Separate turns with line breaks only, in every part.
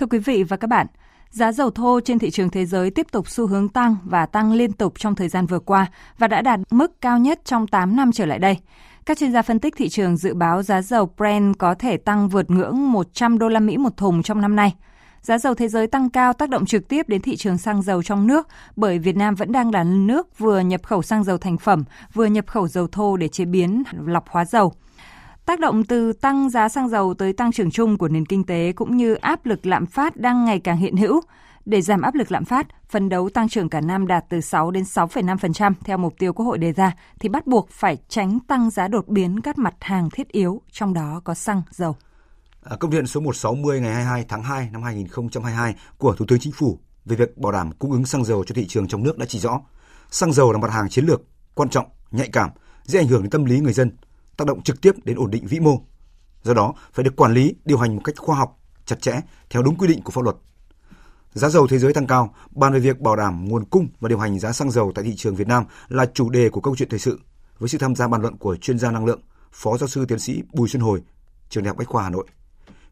Thưa quý vị và các bạn, giá dầu thô trên thị trường thế giới tiếp tục xu hướng tăng và tăng liên tục trong thời gian vừa qua và đã đạt mức cao nhất trong 8 năm trở lại đây. Các chuyên gia phân tích thị trường dự báo giá dầu Brent có thể tăng vượt ngưỡng 100 đô la Mỹ một thùng trong năm nay. Giá dầu thế giới tăng cao tác động trực tiếp đến thị trường xăng dầu trong nước bởi Việt Nam vẫn đang là nước vừa nhập khẩu xăng dầu thành phẩm, vừa nhập khẩu dầu thô để chế biến lọc hóa dầu. Tác động từ tăng giá xăng dầu tới tăng trưởng chung của nền kinh tế cũng như áp lực lạm phát đang ngày càng hiện hữu. Để giảm áp lực lạm phát, phấn đấu tăng trưởng cả năm đạt từ 6 đến 6,5% theo mục tiêu Quốc hội đề ra thì bắt buộc phải tránh tăng giá đột biến các mặt hàng thiết yếu, trong đó có xăng, dầu.
À, công điện số 160 ngày 22 tháng 2 năm 2022 của Thủ tướng Chính phủ về việc bảo đảm cung ứng xăng dầu cho thị trường trong nước đã chỉ rõ, xăng dầu là mặt hàng chiến lược, quan trọng, nhạy cảm, dễ ảnh hưởng đến tâm lý người dân, tác động trực tiếp đến ổn định vĩ mô. Do đó, phải được quản lý, điều hành một cách khoa học, chặt chẽ theo đúng quy định của pháp luật. Giá dầu thế giới tăng cao, bàn về việc bảo đảm nguồn cung và điều hành giá xăng dầu tại thị trường Việt Nam là chủ đề của câu chuyện thời sự với sự tham gia bàn luận của chuyên gia năng lượng, Phó giáo sư tiến sĩ Bùi Xuân Hồi, trường Đại học Bách khoa Hà Nội.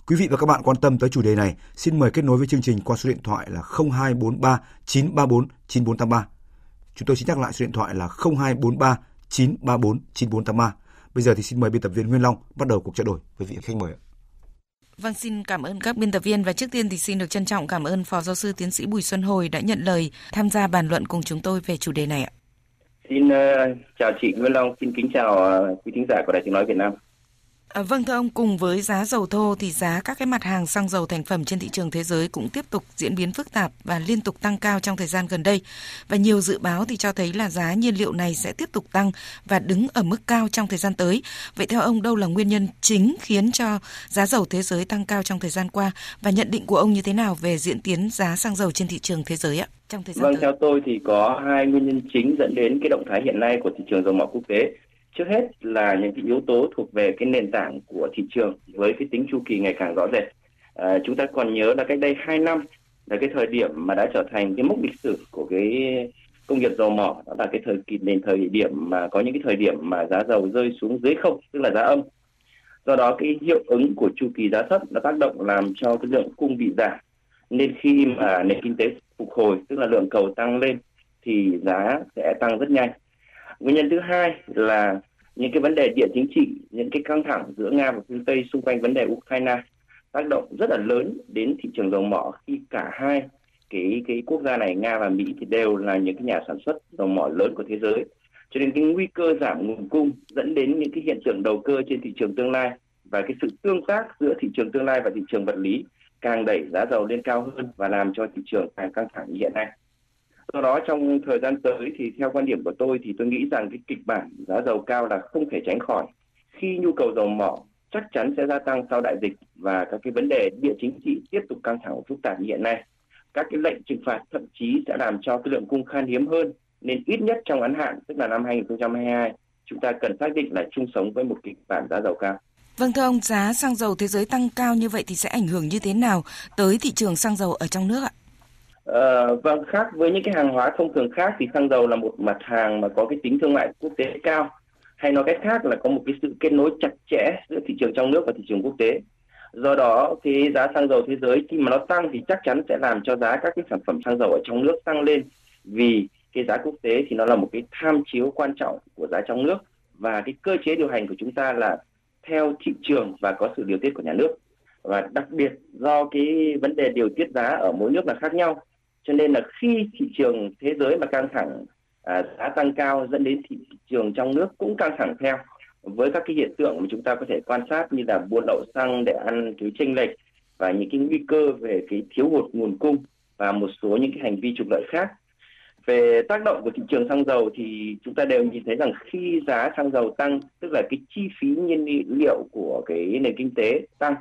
Quý vị và các bạn quan tâm tới chủ đề này, xin mời kết nối với chương trình qua số điện thoại là 0243 934 9483. Chúng tôi xin nhắc lại số điện thoại là 0243 934 9483. Bây giờ thì xin mời biên tập viên Nguyên Long bắt đầu cuộc trao đổi với vị khách mời.
Vâng, xin cảm ơn các biên tập viên và trước tiên thì xin được trân trọng cảm ơn Phó Giáo sư Tiến sĩ Bùi Xuân Hồi đã nhận lời tham gia bàn luận cùng chúng tôi về chủ đề này ạ.
Xin uh, chào chị Nguyên Long, xin kính chào uh, quý thính giả của Đài Tiếng Nói Việt Nam.
À, vâng thưa ông, cùng với giá dầu thô thì giá các cái mặt hàng xăng dầu thành phẩm trên thị trường thế giới cũng tiếp tục diễn biến phức tạp và liên tục tăng cao trong thời gian gần đây. Và nhiều dự báo thì cho thấy là giá nhiên liệu này sẽ tiếp tục tăng và đứng ở mức cao trong thời gian tới. Vậy theo ông đâu là nguyên nhân chính khiến cho giá dầu thế giới tăng cao trong thời gian qua và nhận định của ông như thế nào về diễn tiến giá xăng dầu trên thị trường thế giới ạ? Trong thời gian
vâng,
tới.
theo tôi thì có hai nguyên nhân chính dẫn đến cái động thái hiện nay của thị trường dầu mỏ quốc tế trước hết là những cái yếu tố thuộc về cái nền tảng của thị trường với cái tính chu kỳ ngày càng rõ rệt. À, chúng ta còn nhớ là cách đây 2 năm là cái thời điểm mà đã trở thành cái mốc lịch sử của cái công nghiệp dầu mỏ. Đó là cái thời kỳ nền thời điểm mà có những cái thời điểm mà giá dầu rơi xuống dưới không tức là giá âm. Do đó cái hiệu ứng của chu kỳ giá thấp nó tác động làm cho cái lượng cung bị giảm. Nên khi mà nền kinh tế phục hồi tức là lượng cầu tăng lên thì giá sẽ tăng rất nhanh nguyên nhân thứ hai là những cái vấn đề địa chính trị, những cái căng thẳng giữa nga và phương tây xung quanh vấn đề ukraine tác động rất là lớn đến thị trường dầu mỏ, khi cả hai cái cái quốc gia này, nga và mỹ thì đều là những cái nhà sản xuất dầu mỏ lớn của thế giới. Cho nên cái nguy cơ giảm nguồn cung dẫn đến những cái hiện tượng đầu cơ trên thị trường tương lai và cái sự tương tác giữa thị trường tương lai và thị trường vật lý càng đẩy giá dầu lên cao hơn và làm cho thị trường càng căng thẳng như hiện nay do đó trong thời gian tới thì theo quan điểm của tôi thì tôi nghĩ rằng cái kịch bản giá dầu cao là không thể tránh khỏi khi nhu cầu dầu mỏ chắc chắn sẽ gia tăng sau đại dịch và các cái vấn đề địa chính trị tiếp tục căng thẳng phức tạp như hiện nay các cái lệnh trừng phạt thậm chí sẽ làm cho cái lượng cung khan hiếm hơn nên ít nhất trong ngắn hạn tức là năm 2022 chúng ta cần xác định là chung sống với một kịch bản giá dầu cao.
Vâng thưa ông, giá xăng dầu thế giới tăng cao như vậy thì sẽ ảnh hưởng như thế nào tới thị trường xăng dầu ở trong nước ạ?
Ờ, vâng, khác với những cái hàng hóa thông thường khác thì xăng dầu là một mặt hàng mà có cái tính thương mại quốc tế cao. Hay nói cách khác là có một cái sự kết nối chặt chẽ giữa thị trường trong nước và thị trường quốc tế. Do đó, cái giá xăng dầu thế giới khi mà nó tăng thì chắc chắn sẽ làm cho giá các cái sản phẩm xăng dầu ở trong nước tăng lên. Vì cái giá quốc tế thì nó là một cái tham chiếu quan trọng của giá trong nước và cái cơ chế điều hành của chúng ta là theo thị trường và có sự điều tiết của nhà nước và đặc biệt do cái vấn đề điều tiết giá ở mỗi nước là khác nhau cho nên là khi thị trường thế giới mà căng thẳng à, giá tăng cao dẫn đến thị trường trong nước cũng căng thẳng theo. Với các cái hiện tượng mà chúng ta có thể quan sát như là buôn lậu xăng để ăn cái chênh lệch và những cái nguy cơ về cái thiếu hụt nguồn cung và một số những cái hành vi trục lợi khác. Về tác động của thị trường xăng dầu thì chúng ta đều nhìn thấy rằng khi giá xăng dầu tăng tức là cái chi phí nhiên liệu của cái nền kinh tế tăng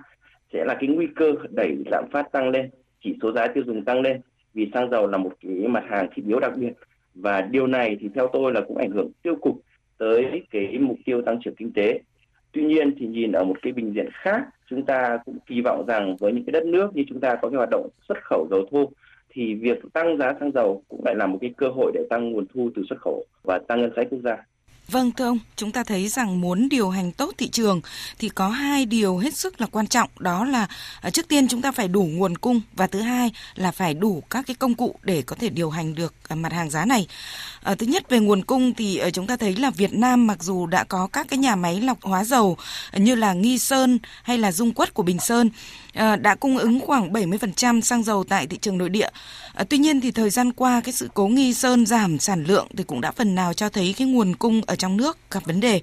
sẽ là cái nguy cơ đẩy lạm phát tăng lên chỉ số giá tiêu dùng tăng lên vì xăng dầu là một cái mặt hàng thiết yếu đặc biệt và điều này thì theo tôi là cũng ảnh hưởng tiêu cực tới cái mục tiêu tăng trưởng kinh tế. Tuy nhiên thì nhìn ở một cái bình diện khác, chúng ta cũng kỳ vọng rằng với những cái đất nước như chúng ta có cái hoạt động xuất khẩu dầu thô thì việc tăng giá xăng dầu cũng lại là một cái cơ hội để tăng nguồn thu từ xuất khẩu và tăng ngân sách quốc gia.
Vâng thưa ông, chúng ta thấy rằng muốn điều hành tốt thị trường thì có hai điều hết sức là quan trọng, đó là à, trước tiên chúng ta phải đủ nguồn cung và thứ hai là phải đủ các cái công cụ để có thể điều hành được à, mặt hàng giá này. À, thứ nhất về nguồn cung thì à, chúng ta thấy là Việt Nam mặc dù đã có các cái nhà máy lọc hóa dầu như là Nghi Sơn hay là Dung Quất của Bình Sơn đã cung ứng khoảng 70% xăng dầu tại thị trường nội địa. À, tuy nhiên thì thời gian qua cái sự cố Nghi Sơn giảm sản lượng thì cũng đã phần nào cho thấy cái nguồn cung ở trong nước gặp vấn đề.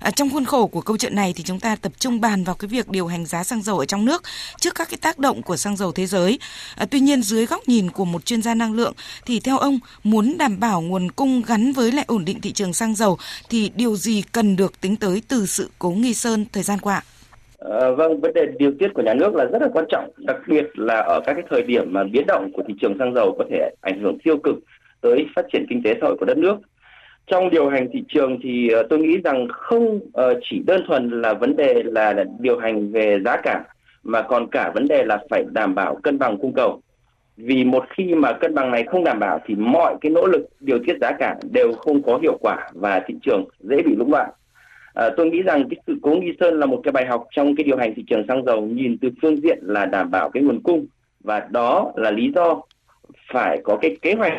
À, trong khuôn khổ của câu chuyện này thì chúng ta tập trung bàn vào cái việc điều hành giá xăng dầu ở trong nước trước các cái tác động của xăng dầu thế giới. À, tuy nhiên dưới góc nhìn của một chuyên gia năng lượng thì theo ông muốn đảm bảo nguồn cung gắn với lại ổn định thị trường xăng dầu thì điều gì cần được tính tới từ sự cố nghi sơn thời gian qua?
À, vâng, vấn đề điều tiết của nhà nước là rất là quan trọng, đặc biệt là ở các cái thời điểm mà biến động của thị trường xăng dầu có thể ảnh hưởng tiêu cực tới phát triển kinh tế xã hội của đất nước trong điều hành thị trường thì ờ, tôi nghĩ rằng không ờ, chỉ đơn thuần là vấn đề là điều hành về giá cả mà còn cả vấn đề là phải đảm bảo cân bằng cung cầu. Vì một khi mà cân bằng này không đảm bảo thì mọi cái nỗ lực điều tiết giá cả đều không có hiệu quả và thị trường dễ bị lũng đoạn. À, tôi nghĩ rằng cái sự cố nghi sơn là một cái bài học trong cái điều hành thị trường xăng dầu nhìn từ phương diện là đảm bảo cái nguồn cung và đó là lý do phải có cái kế hoạch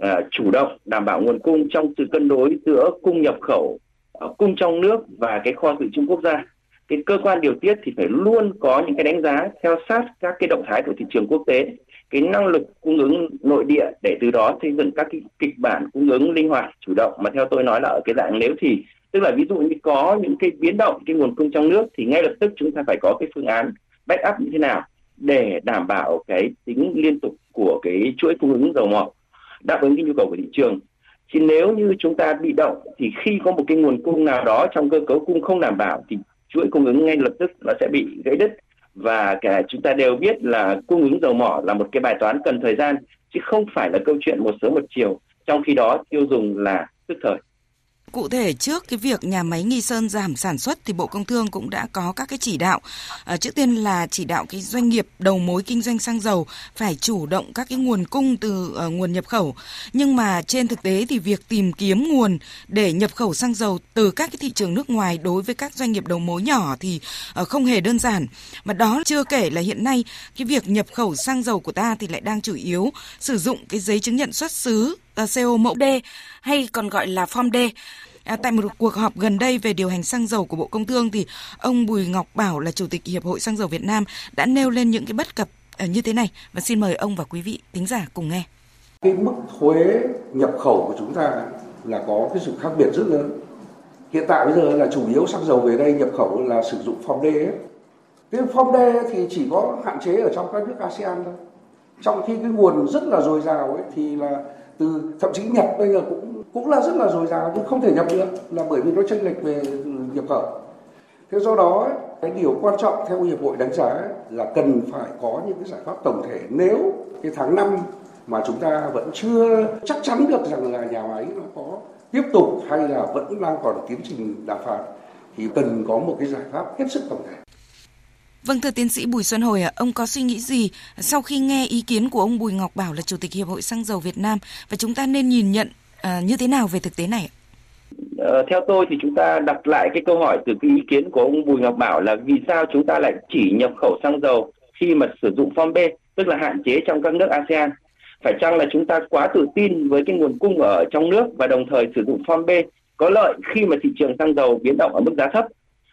Ờ, chủ động đảm bảo nguồn cung trong sự cân đối giữa cung nhập khẩu, ờ, cung trong nước và cái kho dự trữ quốc gia. Cái cơ quan điều tiết thì phải luôn có những cái đánh giá theo sát các cái động thái của thị trường quốc tế, cái năng lực cung ứng nội địa để từ đó xây dựng các cái kịch bản cung ứng linh hoạt, chủ động mà theo tôi nói là ở cái dạng nếu thì tức là ví dụ như có những cái biến động cái nguồn cung trong nước thì ngay lập tức chúng ta phải có cái phương án backup như thế nào để đảm bảo cái tính liên tục của cái chuỗi cung ứng dầu mỏ đáp ứng cái nhu cầu của thị trường. Chứ nếu như chúng ta bị động, thì khi có một cái nguồn cung nào đó trong cơ cấu cung không đảm bảo, thì chuỗi cung ứng ngay lập tức nó sẽ bị gãy đứt. Và cả chúng ta đều biết là cung ứng dầu mỏ là một cái bài toán cần thời gian, chứ không phải là câu chuyện một sớm một chiều. Trong khi đó, tiêu dùng là tức thời.
Cụ thể trước cái việc nhà máy Nghi Sơn giảm sản xuất thì Bộ Công Thương cũng đã có các cái chỉ đạo. À, trước tiên là chỉ đạo cái doanh nghiệp đầu mối kinh doanh xăng dầu phải chủ động các cái nguồn cung từ uh, nguồn nhập khẩu. Nhưng mà trên thực tế thì việc tìm kiếm nguồn để nhập khẩu xăng dầu từ các cái thị trường nước ngoài đối với các doanh nghiệp đầu mối nhỏ thì uh, không hề đơn giản. Mà đó chưa kể là hiện nay cái việc nhập khẩu xăng dầu của ta thì lại đang chủ yếu sử dụng cái giấy chứng nhận xuất xứ À, CO mẫu D hay còn gọi là form D. À, tại một cuộc họp gần đây về điều hành xăng dầu của Bộ Công Thương thì ông Bùi Ngọc Bảo là chủ tịch Hiệp hội xăng dầu Việt Nam đã nêu lên những cái bất cập à, như thế này và xin mời ông và quý vị thính giả cùng nghe.
Cái mức thuế nhập khẩu của chúng ta là có cái sự khác biệt rất lớn. Hiện tại bây giờ là chủ yếu xăng dầu về đây nhập khẩu là sử dụng form D ấy. Cái form D thì chỉ có hạn chế ở trong các nước ASEAN thôi. Trong khi cái nguồn rất là dồi dào ấy thì là từ thậm chí Nhật bây giờ cũng cũng là rất là dồi dào nhưng không thể nhập được, là bởi vì nó chênh lệch về nhập khẩu. Thế do đó, cái điều quan trọng theo hiệp hội đánh giá là cần phải có những cái giải pháp tổng thể nếu cái tháng 5 mà chúng ta vẫn chưa chắc chắn được rằng là nhà máy nó có tiếp tục hay là vẫn đang còn tiến trình đàm phán, thì cần có một cái giải pháp hết sức tổng thể.
Vâng thưa tiến sĩ Bùi Xuân Hồi, ông có suy nghĩ gì sau khi nghe ý kiến của ông Bùi Ngọc Bảo là Chủ tịch Hiệp hội Xăng dầu Việt Nam và chúng ta nên nhìn nhận à, như thế nào về thực tế này?
Ờ, theo tôi thì chúng ta đặt lại cái câu hỏi từ cái ý kiến của ông Bùi Ngọc Bảo là vì sao chúng ta lại chỉ nhập khẩu xăng dầu khi mà sử dụng form B, tức là hạn chế trong các nước ASEAN. Phải chăng là chúng ta quá tự tin với cái nguồn cung ở trong nước và đồng thời sử dụng form B có lợi khi mà thị trường xăng dầu biến động ở mức giá thấp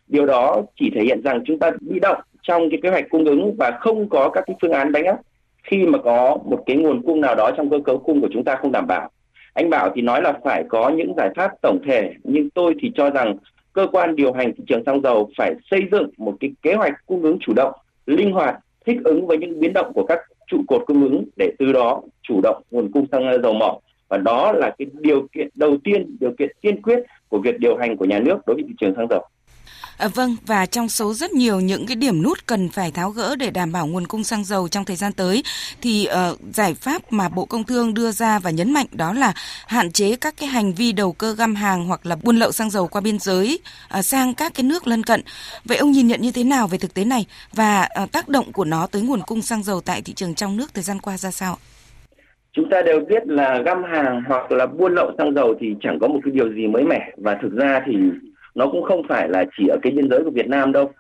điều đó chỉ thể hiện rằng chúng ta bị động trong cái kế hoạch cung ứng và không có các cái phương án đánh áp khi mà có một cái nguồn cung nào đó trong cơ cấu cung của chúng ta không đảm bảo. Anh Bảo thì nói là phải có những giải pháp tổng thể, nhưng tôi thì cho rằng cơ quan điều hành thị trường xăng dầu phải xây dựng một cái kế hoạch cung ứng chủ động, linh hoạt, thích ứng với những biến động của các trụ cột cung ứng để từ đó chủ động nguồn cung xăng dầu mỏ và đó là cái điều kiện đầu tiên, điều kiện tiên quyết của việc điều hành của nhà nước đối với thị trường xăng dầu.
À, vâng, và trong số rất nhiều những cái điểm nút cần phải tháo gỡ để đảm bảo nguồn cung xăng dầu trong thời gian tới thì uh, giải pháp mà Bộ Công Thương đưa ra và nhấn mạnh đó là hạn chế các cái hành vi đầu cơ găm hàng hoặc là buôn lậu xăng dầu qua biên giới uh, sang các cái nước lân cận. Vậy ông nhìn nhận như thế nào về thực tế này và uh, tác động của nó tới nguồn cung xăng dầu tại thị trường trong nước thời gian qua ra sao?
chúng ta đều biết là găm hàng hoặc là buôn lậu xăng dầu thì chẳng có một cái điều gì mới mẻ và thực ra thì nó cũng không phải là chỉ ở cái biên giới của Việt Nam đâu.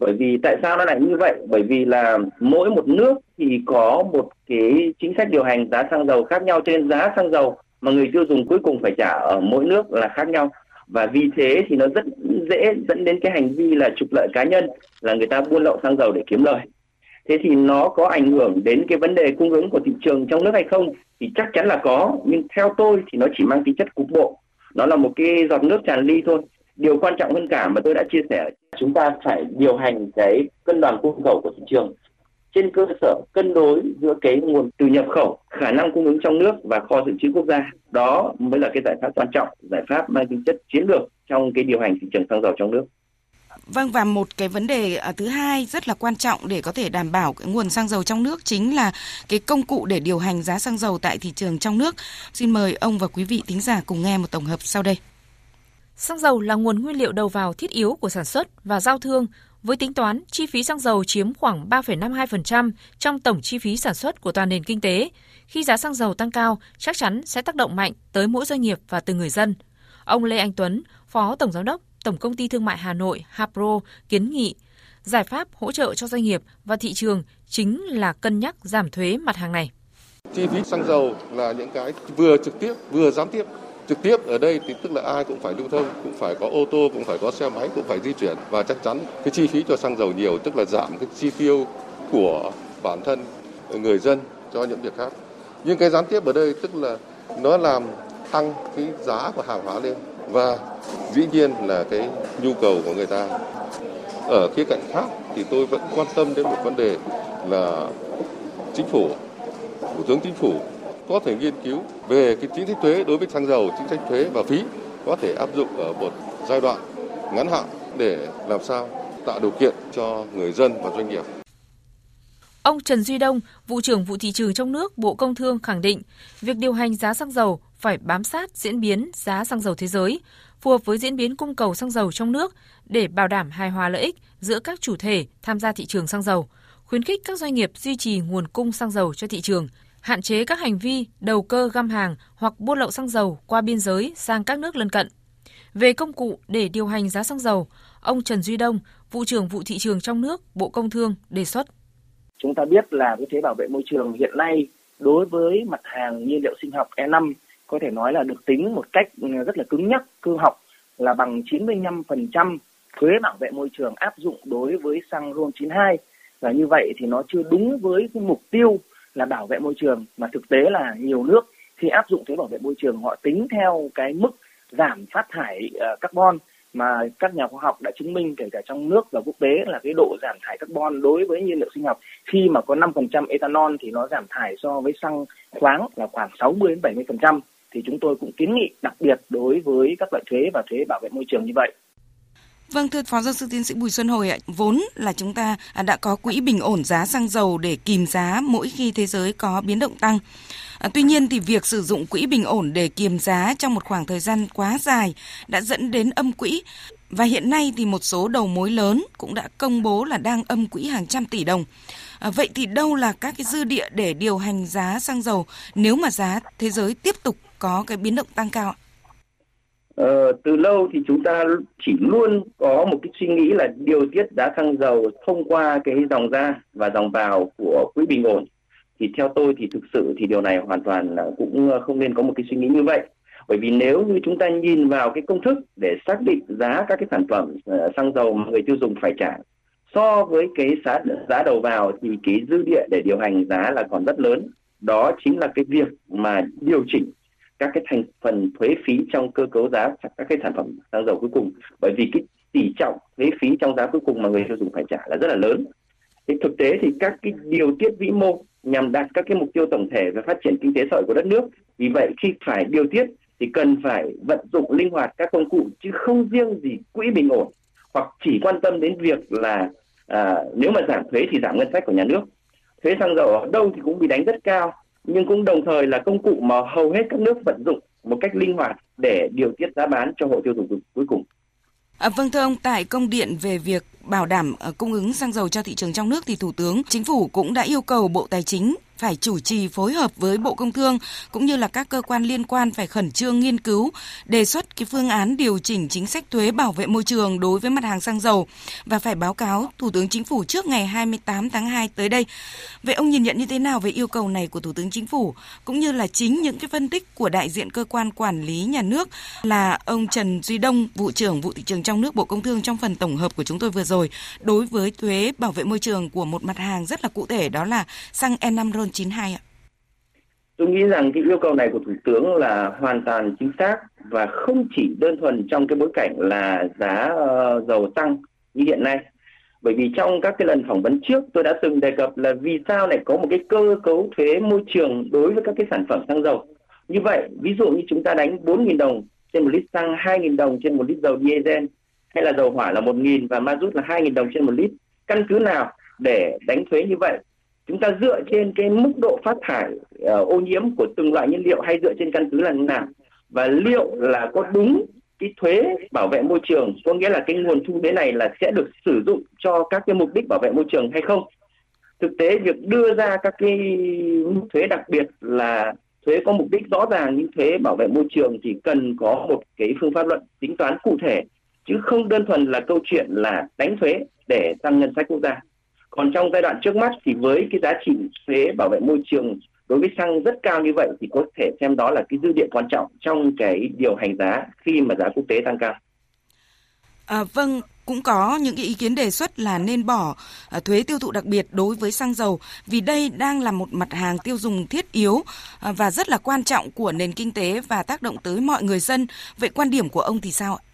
Bởi vì tại sao nó lại như vậy? Bởi vì là mỗi một nước thì có một cái chính sách điều hành giá xăng dầu khác nhau. Trên giá xăng dầu mà người tiêu dùng cuối cùng phải trả ở mỗi nước là khác nhau. Và vì thế thì nó rất dễ dẫn đến cái hành vi là trục lợi cá nhân, là người ta buôn lậu xăng dầu để kiếm lời. Thế thì nó có ảnh hưởng đến cái vấn đề cung ứng của thị trường trong nước hay không? Thì chắc chắn là có, nhưng theo tôi thì nó chỉ mang tính chất cục bộ. Nó là một cái giọt nước tràn ly thôi điều quan trọng hơn cả mà tôi đã chia sẻ, chúng ta phải điều hành cái cân bằng cung cầu của thị trường trên cơ sở cân đối giữa cái nguồn từ nhập khẩu, khả năng cung ứng trong nước và kho dự trữ quốc gia, đó mới là cái giải pháp quan trọng, giải pháp mang tính chất chiến lược trong cái điều hành thị trường xăng dầu trong nước
Vâng và một cái vấn đề à, thứ hai rất là quan trọng để có thể đảm bảo cái nguồn xăng dầu trong nước chính là cái công cụ để điều hành giá xăng dầu tại thị trường trong nước. Xin mời ông và quý vị thính giả cùng nghe một tổng hợp sau đây.
Xăng dầu là nguồn nguyên liệu đầu vào thiết yếu của sản xuất và giao thương, với tính toán chi phí xăng dầu chiếm khoảng 3,52% trong tổng chi phí sản xuất của toàn nền kinh tế. Khi giá xăng dầu tăng cao, chắc chắn sẽ tác động mạnh tới mỗi doanh nghiệp và từng người dân. Ông Lê Anh Tuấn, Phó Tổng Giám đốc Tổng Công ty Thương mại Hà Nội Hapro kiến nghị giải pháp hỗ trợ cho doanh nghiệp và thị trường chính là cân nhắc giảm thuế mặt hàng này.
Chi phí xăng dầu là những cái vừa trực tiếp vừa gián tiếp trực tiếp ở đây thì tức là ai cũng phải lưu thông, cũng phải có ô tô, cũng phải có xe máy, cũng phải di chuyển. Và chắc chắn cái chi phí cho xăng dầu nhiều, tức là giảm cái chi tiêu của bản thân, người dân cho những việc khác. Nhưng cái gián tiếp ở đây tức là nó làm tăng cái giá của hàng hóa lên. Và dĩ nhiên là cái nhu cầu của người ta. Ở khía cạnh khác thì tôi vẫn quan tâm đến một vấn đề là chính phủ, thủ tướng chính phủ có thể nghiên cứu về cái chính sách thuế đối với xăng dầu, chính sách thuế và phí có thể áp dụng ở một giai đoạn ngắn hạn để làm sao tạo điều kiện cho người dân và doanh nghiệp.
Ông Trần Duy Đông, vụ trưởng vụ thị trường trong nước Bộ Công Thương khẳng định, việc điều hành giá xăng dầu phải bám sát diễn biến giá xăng dầu thế giới, phù hợp với diễn biến cung cầu xăng dầu trong nước để bảo đảm hài hòa lợi ích giữa các chủ thể tham gia thị trường xăng dầu, khuyến khích các doanh nghiệp duy trì nguồn cung xăng dầu cho thị trường, hạn chế các hành vi đầu cơ găm hàng hoặc buôn lậu xăng dầu qua biên giới sang các nước lân cận. Về công cụ để điều hành giá xăng dầu, ông Trần Duy Đông, vụ trưởng vụ thị trường trong nước, Bộ Công Thương đề xuất.
Chúng ta biết là cái thuế bảo vệ môi trường hiện nay đối với mặt hàng nhiên liệu sinh học E5 có thể nói là được tính một cách ừ, rất là cứng nhắc, cơ học là bằng 95% thuế bảo vệ môi trường áp dụng đối với xăng RON92 và như vậy thì nó chưa đúng với cái mục tiêu là bảo vệ môi trường, mà thực tế là nhiều nước khi áp dụng thuế bảo vệ môi trường, họ tính theo cái mức giảm phát thải ờ, carbon mà các nhà khoa học đã chứng minh, kể cả trong nước và quốc tế, là cái độ giảm thải carbon đối với nhiên liệu sinh học khi mà có 5% ethanol thì nó giảm thải so với xăng khoáng là khoảng 60 đến 70% thì chúng tôi cũng kiến nghị đặc biệt đối với các loại thuế và thuế bảo vệ môi trường như vậy.
Vâng thưa Phó giáo sư tiến sĩ Bùi Xuân Hồi ạ, vốn là chúng ta à, đã có quỹ bình ổn giá xăng dầu để kìm giá mỗi khi thế giới có biến động tăng. À, tuy nhiên thì việc sử dụng quỹ bình ổn để kiềm giá trong một khoảng thời gian quá dài đã dẫn đến âm quỹ và hiện nay thì một số đầu mối lớn cũng đã công bố là đang âm quỹ hàng trăm tỷ đồng. À, vậy thì đâu là các cái dư địa để điều hành giá xăng dầu nếu mà giá thế giới tiếp tục có cái biến động tăng cao?
Ờ, từ lâu thì chúng ta chỉ luôn có một cái suy nghĩ là điều tiết giá xăng dầu thông qua cái dòng ra và dòng vào của quỹ bình ổn. Thì theo tôi thì thực sự thì điều này hoàn toàn cũng ờ, không nên có một cái suy nghĩ như vậy. Bởi vì nếu như chúng ta nhìn vào cái công thức để xác định giá các cái sản phẩm ờ, xăng dầu mà người tiêu dùng phải trả so với cái giá giá đầu vào thì cái dư địa để điều hành giá là còn rất lớn. Đó chính là cái việc mà điều chỉnh các cái thành phần thuế phí trong cơ cấu giá các cái sản phẩm xăng dầu cuối cùng. Bởi vì cái tỷ trọng thuế phí trong giá cuối cùng mà người tiêu dùng phải trả là rất là lớn. Thì thực tế thì các cái điều tiết vĩ mô nhằm đạt các cái mục tiêu tổng thể về phát triển kinh tế xã hội của đất nước. Vì vậy khi phải điều tiết thì cần phải vận dụng linh hoạt các công cụ chứ không riêng gì quỹ bình ổn hoặc chỉ quan tâm đến việc là à, nếu mà giảm thuế thì giảm ngân sách của nhà nước. Thuế xăng dầu ở đâu thì cũng bị đánh rất cao nhưng cũng đồng thời là công cụ mà hầu hết các nước vận dụng một cách linh hoạt để điều tiết giá bán cho hộ tiêu dùng cuối cùng.
À, vâng thưa ông, tại công điện về việc bảo đảm ờ, cung ứng xăng dầu cho thị trường trong nước thì Thủ tướng Chính phủ cũng đã yêu cầu Bộ Tài chính phải chủ trì phối hợp với Bộ Công Thương cũng như là các cơ quan liên quan phải khẩn trương nghiên cứu, đề xuất cái phương án điều chỉnh chính sách thuế bảo vệ môi trường đối với mặt hàng xăng dầu và phải báo cáo Thủ tướng Chính phủ trước ngày 28 tháng 2 tới đây. Vậy ông nhìn nhận như thế nào về yêu cầu này của Thủ tướng Chính phủ cũng như là chính những cái phân tích của đại diện cơ quan quản lý nhà nước là ông Trần Duy Đông, vụ trưởng vụ thị trường trong nước Bộ Công Thương trong phần tổng hợp của chúng tôi vừa rồi đối với thuế bảo vệ môi trường của một mặt hàng rất là cụ thể đó là xăng E5 RON92 ạ?
Tôi nghĩ rằng cái yêu cầu này của Thủ tướng là hoàn toàn chính xác và không chỉ đơn thuần trong cái bối cảnh là giá uh, dầu tăng như hiện nay. Bởi vì trong các cái lần phỏng vấn trước tôi đã từng đề cập là vì sao lại có một cái cơ cấu thuế môi trường đối với các cái sản phẩm xăng dầu. Như vậy, ví dụ như chúng ta đánh 4.000 đồng trên một lít xăng, 2.000 đồng trên một lít dầu diesel hay là dầu hỏa là 1.000 và ma rút là 2.000 đồng trên một lít. Căn cứ nào để đánh thuế như vậy? Chúng ta dựa trên cái mức độ phát thải uh, ô nhiễm của từng loại nhiên liệu hay dựa trên căn cứ là như nào? Và liệu là có đúng cái thuế bảo vệ môi trường có nghĩa là cái nguồn thu thuế này là sẽ được sử dụng cho các cái mục đích bảo vệ môi trường hay không? Thực tế việc đưa ra các cái thuế đặc biệt là thuế có mục đích rõ ràng những thuế bảo vệ môi trường thì cần có một cái phương pháp luận tính toán cụ thể chứ không đơn thuần là câu chuyện là đánh thuế để tăng ngân sách quốc gia. Còn trong giai đoạn trước mắt thì với cái giá trị thuế bảo vệ môi trường đối với xăng rất cao như vậy thì có thể xem đó là cái dư địa quan trọng trong cái điều hành giá khi mà giá quốc tế tăng cao.
À, vâng, cũng có những ý kiến đề xuất là nên bỏ à, thuế tiêu thụ đặc biệt đối với xăng dầu vì đây đang là một mặt hàng tiêu dùng thiết yếu à, và rất là quan trọng của nền kinh tế và tác động tới mọi người dân. Vậy quan điểm của ông thì sao ạ?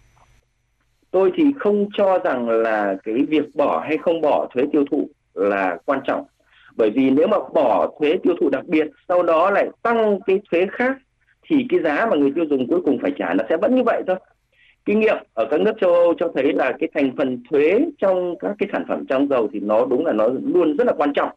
Tôi thì không cho rằng là cái việc bỏ hay không bỏ thuế tiêu thụ là quan trọng. Bởi vì nếu mà bỏ thuế tiêu thụ đặc biệt, sau đó lại tăng cái thuế khác thì cái giá mà người tiêu dùng cuối cùng phải trả nó sẽ vẫn như vậy thôi. Kinh nghiệm ở các nước châu Âu cho thấy là cái thành phần thuế trong các cái sản phẩm xăng dầu thì nó đúng là nó luôn rất là quan trọng.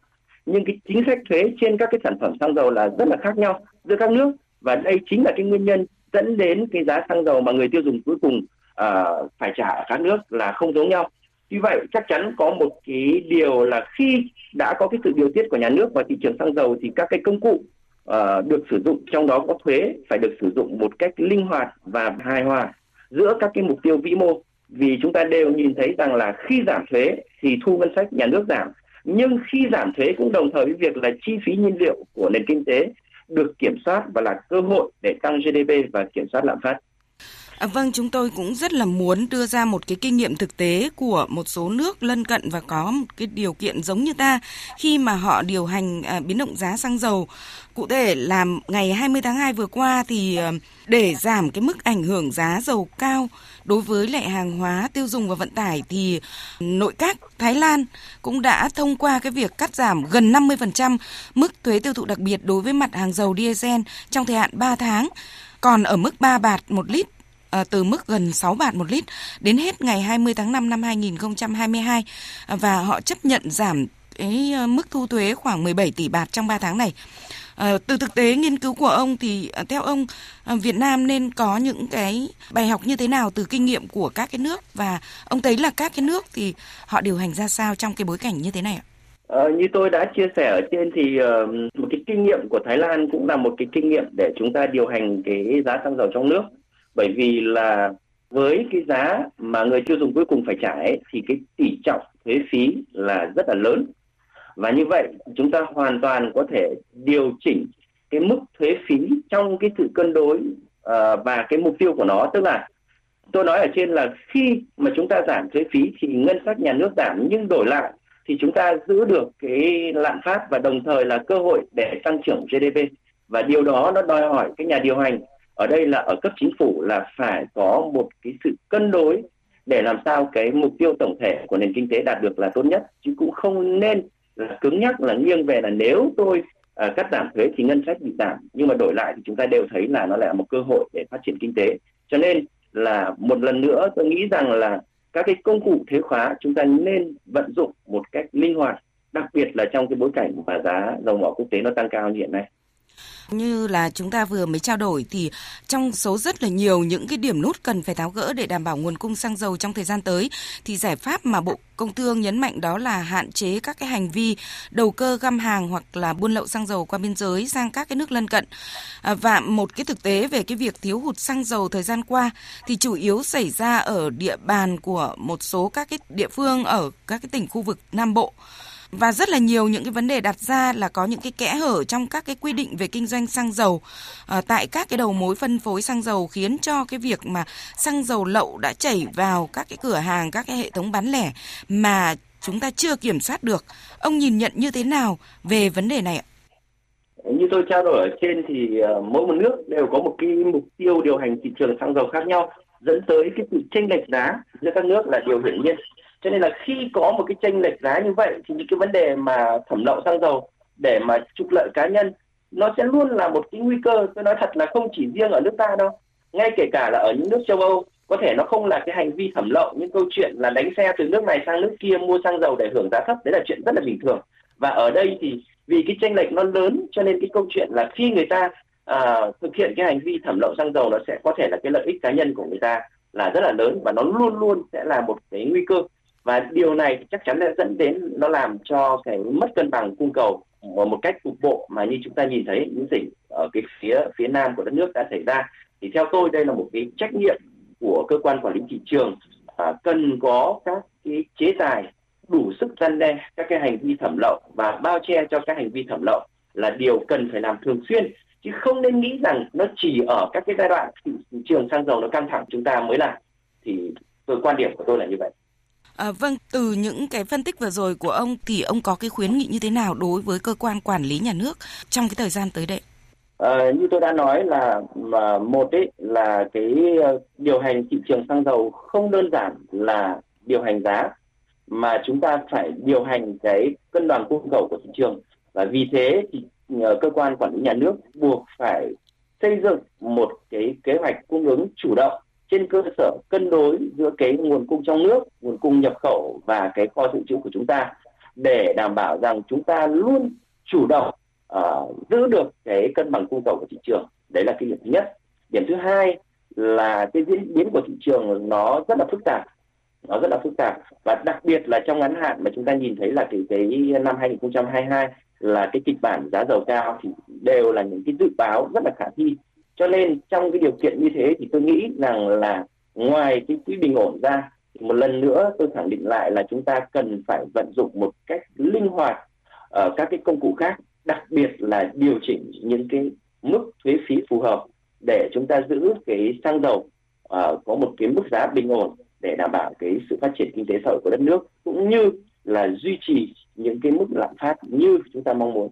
Nhưng cái chính sách thuế trên các cái sản phẩm xăng dầu là rất là khác nhau giữa các nước. Và đây chính là cái nguyên nhân dẫn đến cái giá xăng dầu mà người tiêu dùng cuối cùng uh, phải trả ở các nước là không giống nhau vì vậy chắc chắn có một cái điều là khi đã có cái sự điều tiết của nhà nước và thị trường xăng dầu thì các cái công cụ uh, được sử dụng trong đó có thuế phải được sử dụng một cách linh hoạt và hài hòa giữa các cái mục tiêu vĩ mô vì chúng ta đều nhìn thấy rằng là khi giảm thuế thì thu ngân sách nhà nước giảm nhưng khi giảm thuế cũng đồng thời với việc là chi phí nhiên liệu của nền kinh tế được kiểm soát và là cơ hội để tăng GDP và kiểm soát lạm phát.
À, vâng, chúng tôi cũng rất là muốn đưa ra một cái kinh nghiệm thực tế của một số nước lân cận và có một cái điều kiện giống như ta khi mà họ điều hành à, biến động giá xăng dầu. Cụ thể là ngày 20 tháng 2 vừa qua thì à, để giảm cái mức ảnh hưởng giá dầu cao đối với lại hàng hóa tiêu dùng và vận tải thì nội các Thái Lan cũng đã thông qua cái việc cắt giảm gần 50% mức thuế tiêu thụ đặc biệt đối với mặt hàng dầu diesel trong thời hạn 3 tháng còn ở mức 3 bạt một lít À, từ mức gần 6 bạt một lít đến hết ngày 20 tháng 5 năm 2022 à, và họ chấp nhận giảm cái à, mức thu thuế khoảng 17 tỷ bạt trong 3 tháng này. À, từ thực tế nghiên cứu của ông thì à, theo ông Việt Nam nên có những cái bài học như thế nào từ kinh nghiệm của các cái nước và ông thấy là các cái nước thì họ điều hành ra sao trong cái bối cảnh như thế này ạ?
À, như tôi đã chia sẻ ở trên thì uh, một cái kinh nghiệm của Thái Lan cũng là một cái kinh nghiệm để chúng ta điều hành cái giá xăng dầu trong nước bởi vì là với cái giá mà người tiêu dùng cuối cùng phải trả ấy, thì cái tỷ trọng thuế phí là rất là lớn. Và như vậy chúng ta hoàn toàn có thể điều chỉnh cái mức thuế phí trong cái sự cân đối uh, và cái mục tiêu của nó. Tức là tôi nói ở trên là khi mà chúng ta giảm thuế phí thì ngân sách nhà nước giảm nhưng đổi lại thì chúng ta giữ được cái lạm phát và đồng thời là cơ hội để tăng trưởng GDP và điều đó nó đòi hỏi cái nhà điều hành ở đây là ở cấp chính phủ là phải có một cái sự cân đối để làm sao cái mục tiêu tổng thể của nền kinh tế đạt được là tốt nhất. Chứ cũng không nên là cứng nhắc là nghiêng về là nếu tôi à, cắt giảm thuế thì ngân sách bị giảm. Nhưng mà đổi lại thì chúng ta đều thấy là nó lại là một cơ hội để phát triển kinh tế. Cho nên là một lần nữa tôi nghĩ rằng là các cái công cụ thuế khóa chúng ta nên vận dụng một cách linh hoạt đặc biệt là trong cái bối cảnh mà giá dầu mỏ quốc tế nó tăng cao như hiện nay.
Như là chúng ta vừa mới trao đổi thì trong số rất là nhiều những cái điểm nút cần phải tháo gỡ để đảm bảo nguồn cung xăng dầu trong thời gian tới thì giải pháp mà Bộ Công Thương nhấn mạnh đó là hạn chế các cái hành vi đầu cơ găm hàng hoặc là buôn lậu xăng dầu qua biên giới sang các cái nước lân cận. À, và một cái thực tế về cái việc thiếu hụt xăng dầu thời gian qua thì chủ yếu xảy ra ở địa bàn của một số các cái địa phương ở các cái tỉnh khu vực Nam Bộ và rất là nhiều những cái vấn đề đặt ra là có những cái kẽ hở trong các cái quy định về kinh doanh xăng dầu. À, tại các cái đầu mối phân phối xăng dầu khiến cho cái việc mà xăng dầu lậu đã chảy vào các cái cửa hàng các cái hệ thống bán lẻ mà chúng ta chưa kiểm soát được. Ông nhìn nhận như thế nào về vấn đề này ạ?
Như tôi trao đổi ở trên thì ờ, mỗi một nước đều có một cái mục tiêu điều hành thị trường xăng dầu khác nhau dẫn tới cái sự chênh lệch giá giữa các nước là điều hiển nhiên cho nên là khi có một cái chênh lệch giá như vậy thì những cái vấn đề mà thẩm lậu xăng dầu để mà trục lợi cá nhân nó sẽ luôn là một cái nguy cơ. Tôi nói thật là không chỉ riêng ở nước ta đâu ngay kể cả là ở những nước châu âu có thể nó không là cái hành vi thẩm lậu. Nhưng câu chuyện là đánh xe từ nước này sang nước kia mua xăng dầu để hưởng giá thấp đấy là chuyện rất là bình thường. Và ở đây thì vì cái tranh lệch nó lớn cho nên cái câu chuyện là khi người ta à, thực hiện cái hành vi thẩm lậu xăng dầu nó sẽ có thể là cái lợi ích cá nhân của người ta là rất là lớn và nó luôn luôn sẽ là một cái nguy cơ và điều này chắc chắn sẽ dẫn đến nó làm cho cái mất cân bằng cung cầu một cách cục bộ mà như chúng ta nhìn thấy những tỉnh ở cái phía phía nam của đất nước đã xảy ra. Thì theo tôi đây là một cái trách nhiệm của cơ quan quản lý thị trường à, cần có các cái chế tài đủ sức gian đe các cái hành vi thẩm lậu và bao che cho các hành vi thẩm lậu là điều cần phải làm thường xuyên. Chứ không nên nghĩ rằng nó chỉ ở các cái giai đoạn thị trường xăng dầu nó căng thẳng chúng ta mới làm. Thì tôi quan điểm của tôi là như vậy.
À, vâng, từ những cái phân tích vừa rồi của ông thì ông có cái khuyến nghị như thế nào đối với cơ quan quản lý nhà nước trong cái thời gian tới đây?
À, như tôi đã nói là mà một ấy là cái ờ, điều hành thị trường xăng dầu không đơn giản là điều hành giá mà chúng ta phải điều hành cái cân bằng cung cầu của thị trường và vì thế thì ờ, cơ quan quản lý nhà nước buộc phải xây dựng một cái kế hoạch cung ứng chủ động trên cơ sở cân đối giữa cái nguồn cung trong nước, nguồn cung nhập khẩu và cái kho dự trữ của chúng ta để đảm bảo rằng chúng ta luôn chủ động uh, giữ được cái cân bằng cung cầu của thị trường. Đấy là cái điểm thứ nhất. Điểm thứ hai là cái diễn biến của thị trường nó rất là phức tạp nó rất là phức tạp và đặc biệt là trong ngắn hạn mà chúng ta nhìn thấy là từ cái năm 2022 là cái kịch bản giá dầu cao thì đều là những cái dự báo rất là khả thi cho nên trong cái điều kiện như thế thì tôi nghĩ rằng là ngoài cái quỹ bình ổn ra thì một lần nữa tôi khẳng định lại là chúng ta cần phải vận dụng một cách linh hoạt ở các cái công cụ khác đặc biệt là điều chỉnh những cái mức thuế phí phù hợp để chúng ta giữ cái xăng dầu uh, có một cái mức giá bình ổn để đảm bảo cái sự phát triển kinh tế xã hội của đất nước cũng như là duy trì những cái mức lạm phát như chúng ta mong muốn.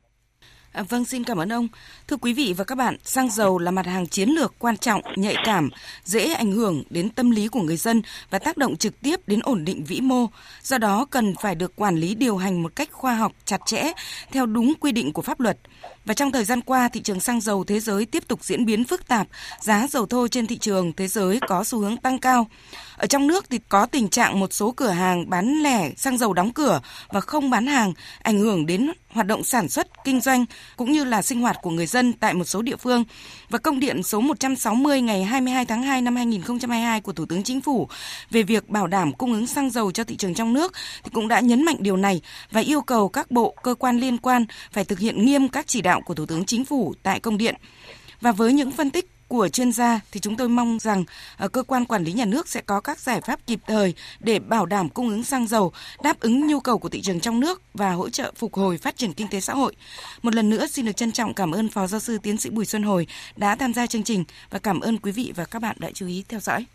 À, vâng, xin cảm ơn ông. Thưa quý vị và các bạn, xăng dầu là mặt hàng chiến lược quan trọng, nhạy cảm, dễ ảnh hưởng đến tâm lý của người dân và tác động trực tiếp đến ổn định vĩ mô. Do đó, cần phải được quản lý điều hành một cách khoa học, chặt chẽ, theo đúng quy định của pháp luật. Và trong thời gian qua, thị trường xăng dầu thế giới tiếp tục diễn biến phức tạp, giá dầu thô trên thị trường thế giới có xu hướng tăng cao. Ở trong nước thì có tình trạng một số cửa hàng bán lẻ xăng dầu đóng cửa và không bán hàng, ảnh hưởng đến hoạt động sản xuất, kinh doanh cũng như là sinh hoạt của người dân tại một số địa phương. Và công điện số 160 ngày 22 tháng 2 năm 2022 của Thủ tướng Chính phủ về việc bảo đảm cung ứng xăng dầu cho thị trường trong nước thì cũng đã nhấn mạnh điều này và yêu cầu các bộ, cơ quan liên quan phải thực hiện nghiêm các chỉ đạo của Thủ tướng Chính phủ tại công điện. Và với những phân tích của chuyên gia thì chúng tôi mong rằng ờ, cơ quan quản lý nhà nước sẽ có các giải pháp kịp thời để bảo đảm cung ứng xăng dầu, đáp ứng nhu cầu của thị trường trong nước và hỗ trợ phục hồi phát triển kinh tế xã hội. Một lần nữa xin được trân trọng cảm ơn Phó Giáo sư Tiến sĩ Bùi Xuân Hồi đã tham gia chương trình và cảm ơn quý vị và các bạn đã chú ý theo dõi.